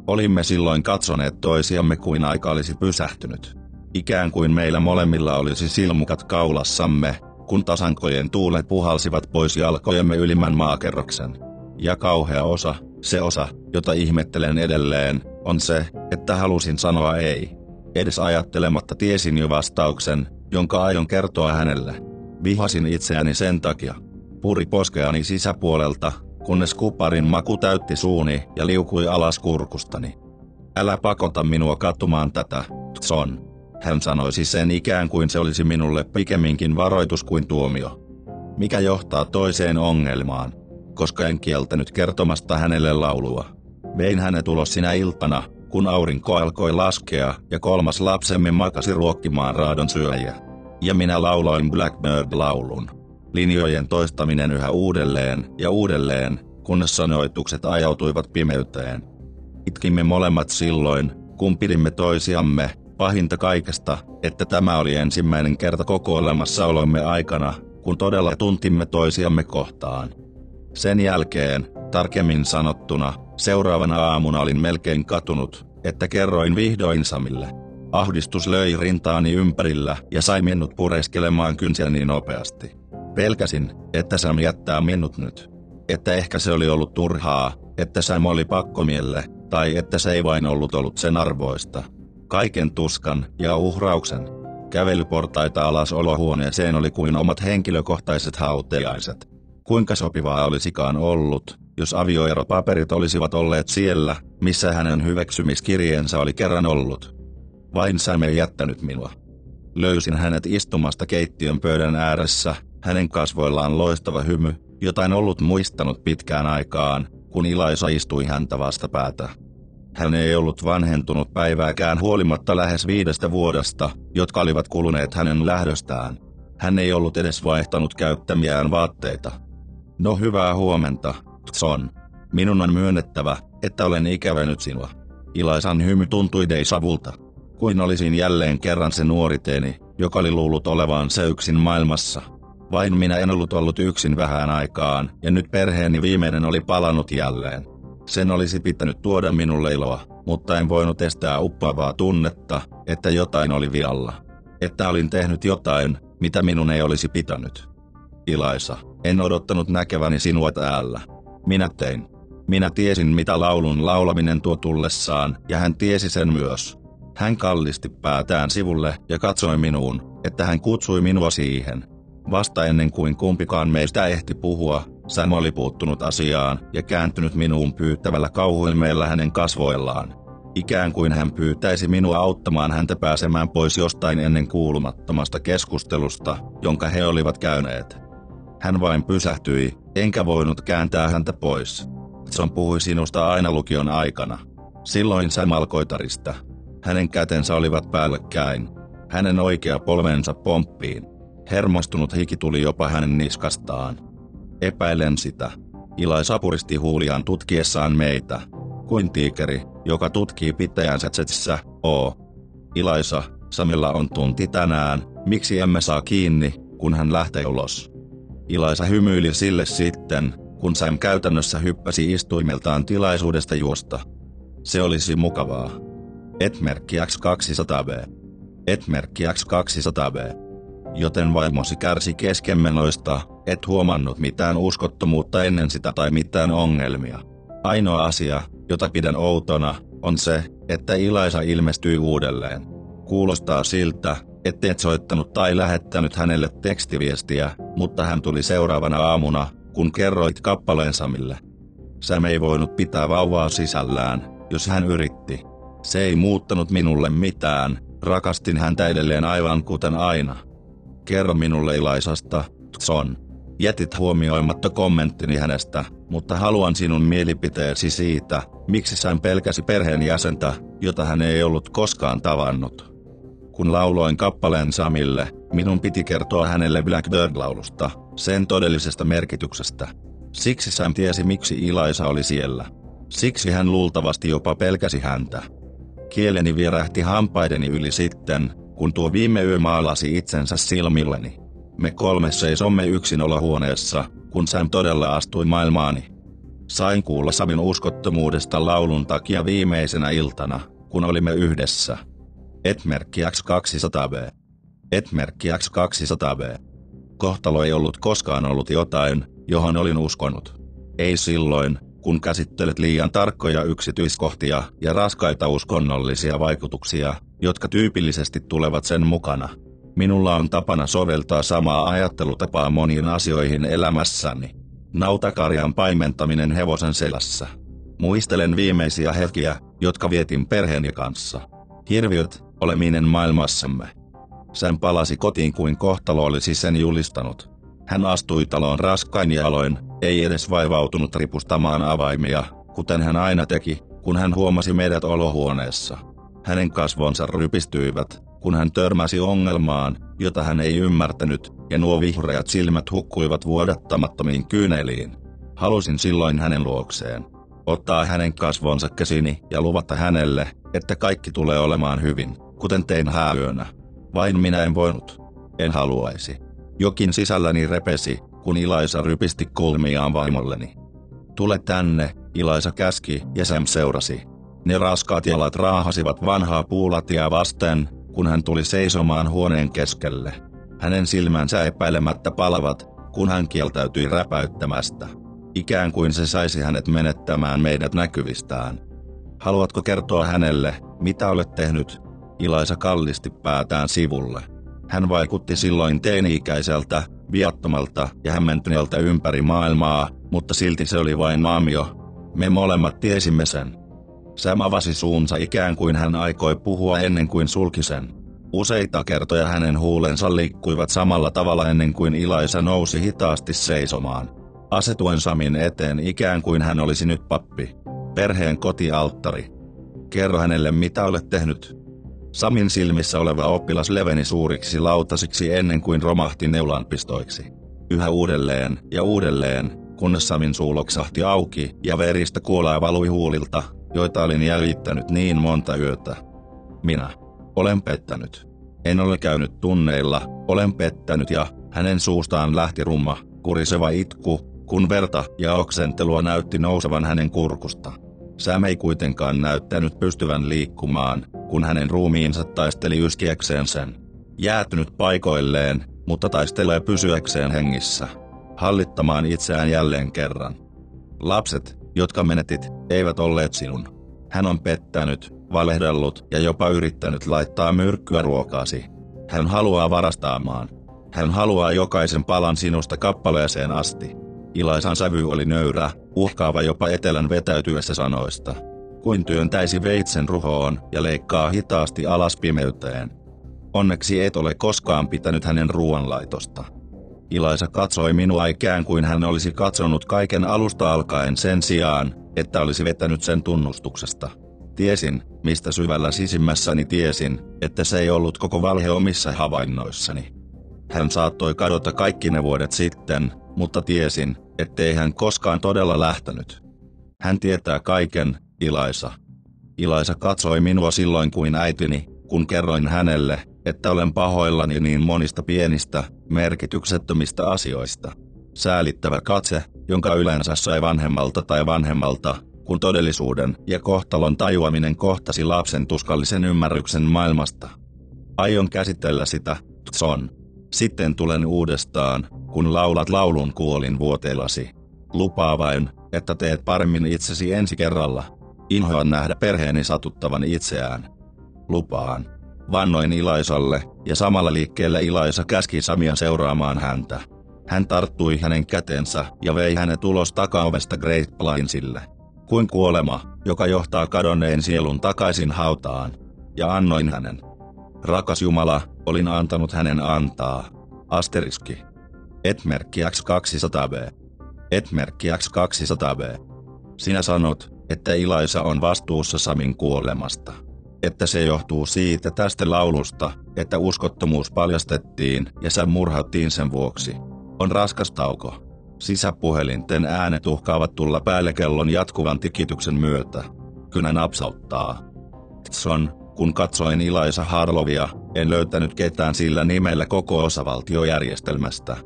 Speaker 1: Olimme silloin katsoneet toisiamme kuin aika olisi pysähtynyt. Ikään kuin meillä molemmilla olisi silmukat kaulassamme, kun tasankojen tuulet puhalsivat pois jalkojemme ylimmän maakerroksen. Ja kauhea osa, se osa, jota ihmettelen edelleen, on se, että halusin sanoa ei. Edes ajattelematta tiesin jo vastauksen, jonka aion kertoa hänelle. Vihasin itseäni sen takia. Puri poskeani sisäpuolelta, kunnes kuparin maku täytti suuni ja liukui alas kurkustani. Älä pakota minua katsomaan tätä, Tson. Hän sanoisi sen ikään kuin se olisi minulle pikemminkin varoitus kuin tuomio. Mikä johtaa toiseen ongelmaan, koska en kieltänyt kertomasta hänelle laulua. Vein hänet ulos sinä iltana, kun aurinko alkoi laskea ja kolmas lapsemme makasi ruokkimaan raadon syöjä. Ja minä lauloin Blackbird-laulun. Linjojen toistaminen yhä uudelleen ja uudelleen, kunnes sanoitukset ajautuivat pimeyteen. Itkimme molemmat silloin, kun pidimme toisiamme, pahinta kaikesta, että tämä oli ensimmäinen kerta koko olemassaolomme aikana, kun todella tuntimme toisiamme kohtaan. Sen jälkeen, tarkemmin sanottuna, seuraavana aamuna olin melkein katunut, että kerroin vihdoin Samille. Ahdistus löi rintaani ympärillä ja sai minut pureskelemaan kynsiäni nopeasti. Pelkäsin, että Sam jättää minut nyt. Että ehkä se oli ollut turhaa, että Sam oli pakkomielle, tai että se ei vain ollut ollut sen arvoista. Kaiken tuskan ja uhrauksen. Kävelyportaita alas olohuoneeseen oli kuin omat henkilökohtaiset hautajaiset. Kuinka sopivaa olisikaan ollut, jos avioeropaperit olisivat olleet siellä, missä hänen hyväksymiskirjeensä oli kerran ollut. Vain Sam ei jättänyt minua. Löysin hänet istumasta keittiön pöydän ääressä, hänen kasvoillaan loistava hymy, jota en ollut muistanut pitkään aikaan, kun Ilaisa istui häntä vastapäätä. Hän ei ollut vanhentunut päivääkään huolimatta lähes viidestä vuodesta, jotka olivat kuluneet hänen lähdöstään. Hän ei ollut edes vaihtanut käyttämiään vaatteita. No hyvää huomenta, Tson. Minun on myönnettävä, että olen ikävänyt sinua. Ilaisan hymy tuntui Deisavulta. Kuin olisin jälleen kerran se nuori teini, joka oli luullut olevaan se yksin maailmassa. Vain minä en ollut ollut yksin vähän aikaan, ja nyt perheeni viimeinen oli palannut jälleen. Sen olisi pitänyt tuoda minulle iloa, mutta en voinut estää uppoavaa tunnetta, että jotain oli vialla. Että olin tehnyt jotain, mitä minun ei olisi pitänyt. Ilaisa, en odottanut näkeväni sinua täällä. Minä tein. Minä tiesin mitä laulun laulaminen tuo tullessaan, ja hän tiesi sen myös. Hän kallisti päätään sivulle ja katsoi minuun, että hän kutsui minua siihen. Vasta ennen kuin kumpikaan meistä ehti puhua, Sam oli puuttunut asiaan ja kääntynyt minuun pyytävällä kauhuilmeellä hänen kasvoillaan. Ikään kuin hän pyytäisi minua auttamaan häntä pääsemään pois jostain ennen kuulumattomasta keskustelusta, jonka he olivat käyneet. Hän vain pysähtyi, enkä voinut kääntää häntä pois. John puhui sinusta aina lukion aikana. Silloin Sam alkoi tarista. Hänen kätensä olivat päällekkäin. Hänen oikea polvensa pomppiin. Hermostunut hiki tuli jopa hänen niskastaan. Epäilen sitä. Ilai sapuristi huuliaan tutkiessaan meitä. Kuin tiikeri, joka tutkii pitäjänsä tsetsissä, oo. Ilaisa, Samilla on tunti tänään, miksi emme saa kiinni, kun hän lähtee ulos. Ilaisa hymyili sille sitten, kun Sam käytännössä hyppäsi istuimeltaan tilaisuudesta juosta. Se olisi mukavaa. Etmerkki X200B. Etmerkki X200B. Joten vaimosi kärsi keskenmenoista, et huomannut mitään uskottomuutta ennen sitä tai mitään ongelmia. Ainoa asia, jota pidän outona, on se, että Ilaisa ilmestyi uudelleen. Kuulostaa siltä, et soittanut tai lähettänyt hänelle tekstiviestiä, mutta hän tuli seuraavana aamuna, kun kerroit kappaleen Samille. Sam ei voinut pitää vauvaa sisällään, jos hän yritti. Se ei muuttanut minulle mitään, rakastin häntä edelleen aivan kuten aina. Kerro minulle Ilaisasta, Tson. Jätit huomioimatta kommenttini hänestä, mutta haluan sinun mielipiteesi siitä, miksi Sam pelkäsi perheen jäsentä, jota hän ei ollut koskaan tavannut. Kun lauloin kappaleen Samille, minun piti kertoa hänelle Blackbird-laulusta, sen todellisesta merkityksestä. Siksi Sam tiesi miksi Ilaisa oli siellä. Siksi hän luultavasti jopa pelkäsi häntä. Kieleni vierähti hampaideni yli sitten, kun tuo viime yö maalasi itsensä silmilleni. Me kolme seisomme yksin olohuoneessa, kun Sam todella astui maailmaani. Sain kuulla Samin uskottomuudesta laulun takia viimeisenä iltana, kun olimme yhdessä. Etmerkki X200B. Etmerkki X200B. Kohtalo ei ollut koskaan ollut jotain, johon olin uskonut. Ei silloin, kun käsittelet liian tarkkoja yksityiskohtia ja raskaita uskonnollisia vaikutuksia, jotka tyypillisesti tulevat sen mukana. Minulla on tapana soveltaa samaa ajattelutapaa moniin asioihin elämässäni. Nautakarjan paimentaminen hevosen selässä. Muistelen viimeisiä hetkiä, jotka vietin perheeni kanssa. Hirviöt, oleminen maailmassamme. Sen palasi kotiin kuin kohtalo olisi sen julistanut. Hän astui taloon raskain jaloin, ei edes vaivautunut ripustamaan avaimia, kuten hän aina teki, kun hän huomasi meidät olohuoneessa. Hänen kasvonsa rypistyivät, kun hän törmäsi ongelmaan, jota hän ei ymmärtänyt, ja nuo vihreät silmät hukkuivat vuodattamattomiin kyyneliin. Halusin silloin hänen luokseen. Ottaa hänen kasvonsa käsini ja luvata hänelle, että kaikki tulee olemaan hyvin, kuten tein hääyönä. Vain minä en voinut. En haluaisi. Jokin sisälläni repesi, kun Ilaisa rypisti kulmiaan vaimolleni. Tule tänne, Ilaisa käski ja Sam seurasi. Ne raskaat jalat raahasivat vanhaa puulatia vasten, kun hän tuli seisomaan huoneen keskelle. Hänen silmänsä epäilemättä palavat, kun hän kieltäytyi räpäyttämästä. Ikään kuin se saisi hänet menettämään meidät näkyvistään. Haluatko kertoa hänelle, mitä olet tehnyt? Ilaisa kallisti päätään sivulle. Hän vaikutti silloin teini-ikäiseltä, viattomalta ja hämmentyneeltä ympäri maailmaa, mutta silti se oli vain maamio. Me molemmat tiesimme sen. Sam avasi suunsa ikään kuin hän aikoi puhua ennen kuin sulki sen. Useita kertoja hänen huulensa liikkuivat samalla tavalla ennen kuin Ilaisa nousi hitaasti seisomaan. Asetuen Samin eteen ikään kuin hän olisi nyt pappi. Perheen kotialttari. Kerro hänelle mitä olet tehnyt. Samin silmissä oleva oppilas leveni suuriksi lautasiksi ennen kuin romahti neulanpistoiksi. Yhä uudelleen ja uudelleen, kunnes Samin suu loksahti auki ja veristä kuolaa valui huulilta, joita olin jäljittänyt niin monta yötä. Minä olen pettänyt. En ole käynyt tunneilla, olen pettänyt ja hänen suustaan lähti rumma, kuriseva itku, kun verta ja oksentelua näytti nousevan hänen kurkusta. Sam ei kuitenkaan näyttänyt pystyvän liikkumaan, kun hänen ruumiinsa taisteli yskiäkseen sen. Jäätynyt paikoilleen, mutta taistelee pysyäkseen hengissä. Hallittamaan itseään jälleen kerran. Lapset, jotka menetit, eivät olleet sinun. Hän on pettänyt, valehdellut ja jopa yrittänyt laittaa myrkkyä ruokaasi. Hän haluaa varastaamaan. Hän haluaa jokaisen palan sinusta kappaleeseen asti. Ilaisan sävy oli nöyrä, uhkaava jopa etelän vetäytyessä sanoista. Kuin työntäisi veitsen ruhoon ja leikkaa hitaasti alas pimeyteen. Onneksi et ole koskaan pitänyt hänen ruoanlaitosta. Ilaisa katsoi minua ikään kuin hän olisi katsonut kaiken alusta alkaen sen sijaan, että olisi vetänyt sen tunnustuksesta. Tiesin, mistä syvällä sisimmässäni tiesin, että se ei ollut koko valhe omissa havainnoissani. Hän saattoi kadota kaikki ne vuodet sitten, mutta tiesin, ettei hän koskaan todella lähtenyt. Hän tietää kaiken, Ilaisa. Ilaisa katsoi minua silloin kuin äitini, kun kerroin hänelle, että olen pahoillani niin monista pienistä, merkityksettömistä asioista. Säälittävä katse, jonka yleensä sai vanhemmalta tai vanhemmalta, kun todellisuuden ja kohtalon tajuaminen kohtasi lapsen tuskallisen ymmärryksen maailmasta. Aion käsitellä sitä, Tson. Sitten tulen uudestaan, kun laulat laulun kuolin vuoteellasi. Lupaa vain, että teet paremmin itsesi ensi kerralla. Inhoan nähdä perheeni satuttavan itseään. Lupaan. Vannoin Ilaisalle, ja samalla liikkeellä Ilaisa käski Samia seuraamaan häntä. Hän tarttui hänen kätensä ja vei hänet ulos takaovesta Great Plainsille. Kuin kuolema, joka johtaa kadonneen sielun takaisin hautaan. Ja annoin hänen. Rakas Jumala, olin antanut hänen antaa. Asteriski. Etmerkki X200B. Etmerkki X200B. Sinä sanot, että Ilaisa on vastuussa Samin kuolemasta. Että se johtuu siitä tästä laulusta, että uskottomuus paljastettiin ja sä murhattiin sen vuoksi. On raskas tauko. Sisäpuhelinten äänet uhkaavat tulla päälle kellon jatkuvan tikityksen myötä. Kynä napsauttaa. Tson, kun katsoin Ilaisa Harlovia, en löytänyt ketään sillä nimellä koko osavaltiojärjestelmästä.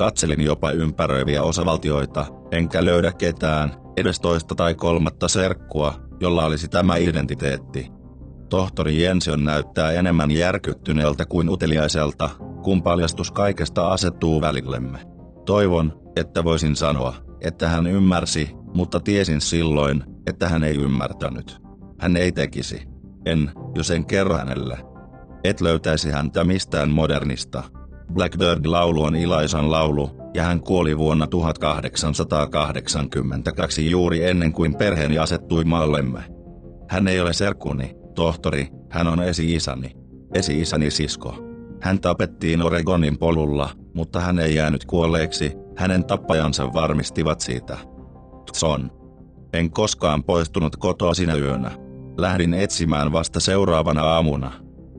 Speaker 1: Katselin jopa ympäröiviä osavaltioita, enkä löydä ketään, edes toista tai kolmatta serkkua, jolla olisi tämä identiteetti. Tohtori Jensen näyttää enemmän järkyttyneeltä kuin uteliaiselta, kun paljastus kaikesta asettuu välillemme. Toivon, että voisin sanoa, että hän ymmärsi, mutta tiesin silloin, että hän ei ymmärtänyt. Hän ei tekisi. En, jos en kerro hänelle. Et löytäisi häntä mistään modernista. Blackbird-laulu on Ilaisan laulu, ja hän kuoli vuonna 1882 juuri ennen kuin perheeni asettui maallemme. Hän ei ole serkkuni, tohtori, hän on esi-isäni. Esi-isäni sisko. Hän tapettiin Oregonin polulla, mutta hän ei jäänyt kuolleeksi, hänen tappajansa varmistivat siitä. Tson. En koskaan poistunut kotoa sinä yönä. Lähdin etsimään vasta seuraavana aamuna.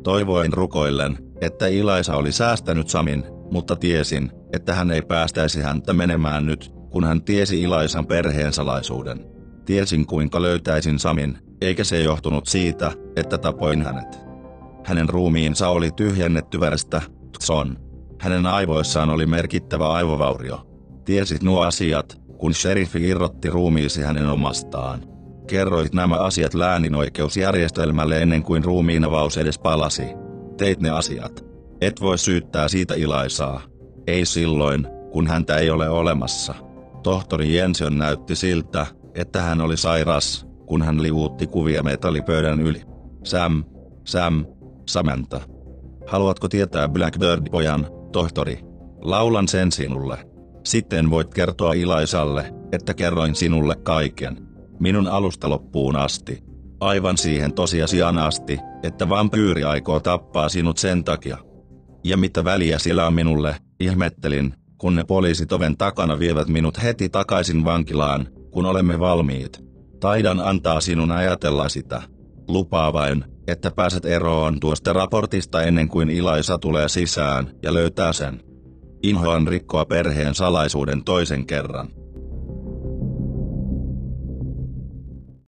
Speaker 1: Toivoin rukoillen, että Ilaisa oli säästänyt Samin, mutta tiesin, että hän ei päästäisi häntä menemään nyt, kun hän tiesi Ilaisan perheen salaisuuden. Tiesin kuinka löytäisin Samin, eikä se johtunut siitä, että tapoin hänet. Hänen ruumiinsa oli tyhjennetty verestä, Tson. Hänen aivoissaan oli merkittävä aivovaurio. Tiesit nuo asiat, kun sheriffi irrotti ruumiisi hänen omastaan. Kerroit nämä asiat läänin oikeusjärjestelmälle ennen kuin ruumiinavaus edes palasi. Teit ne asiat. Et voi syyttää siitä Ilaisaa. Ei silloin, kun häntä ei ole olemassa. Tohtori Jensen näytti siltä, että hän oli sairas, kun hän liuutti kuvia metallipöydän yli. Sam, Sam, Samantha. Haluatko tietää Blackbird-pojan, tohtori? Laulan sen sinulle. Sitten voit kertoa Ilaisalle, että kerroin sinulle kaiken. Minun alusta loppuun asti. Aivan siihen tosiasiaan asti, että vampyyri aikoo tappaa sinut sen takia. Ja mitä väliä sillä on minulle, ihmettelin, kun ne poliisit oven takana vievät minut heti takaisin vankilaan, kun olemme valmiit. Taidan antaa sinun ajatella sitä. Lupaa vain, että pääset eroon tuosta raportista ennen kuin Ilaisa tulee sisään ja löytää sen. Inhoan rikkoa perheen salaisuuden toisen kerran.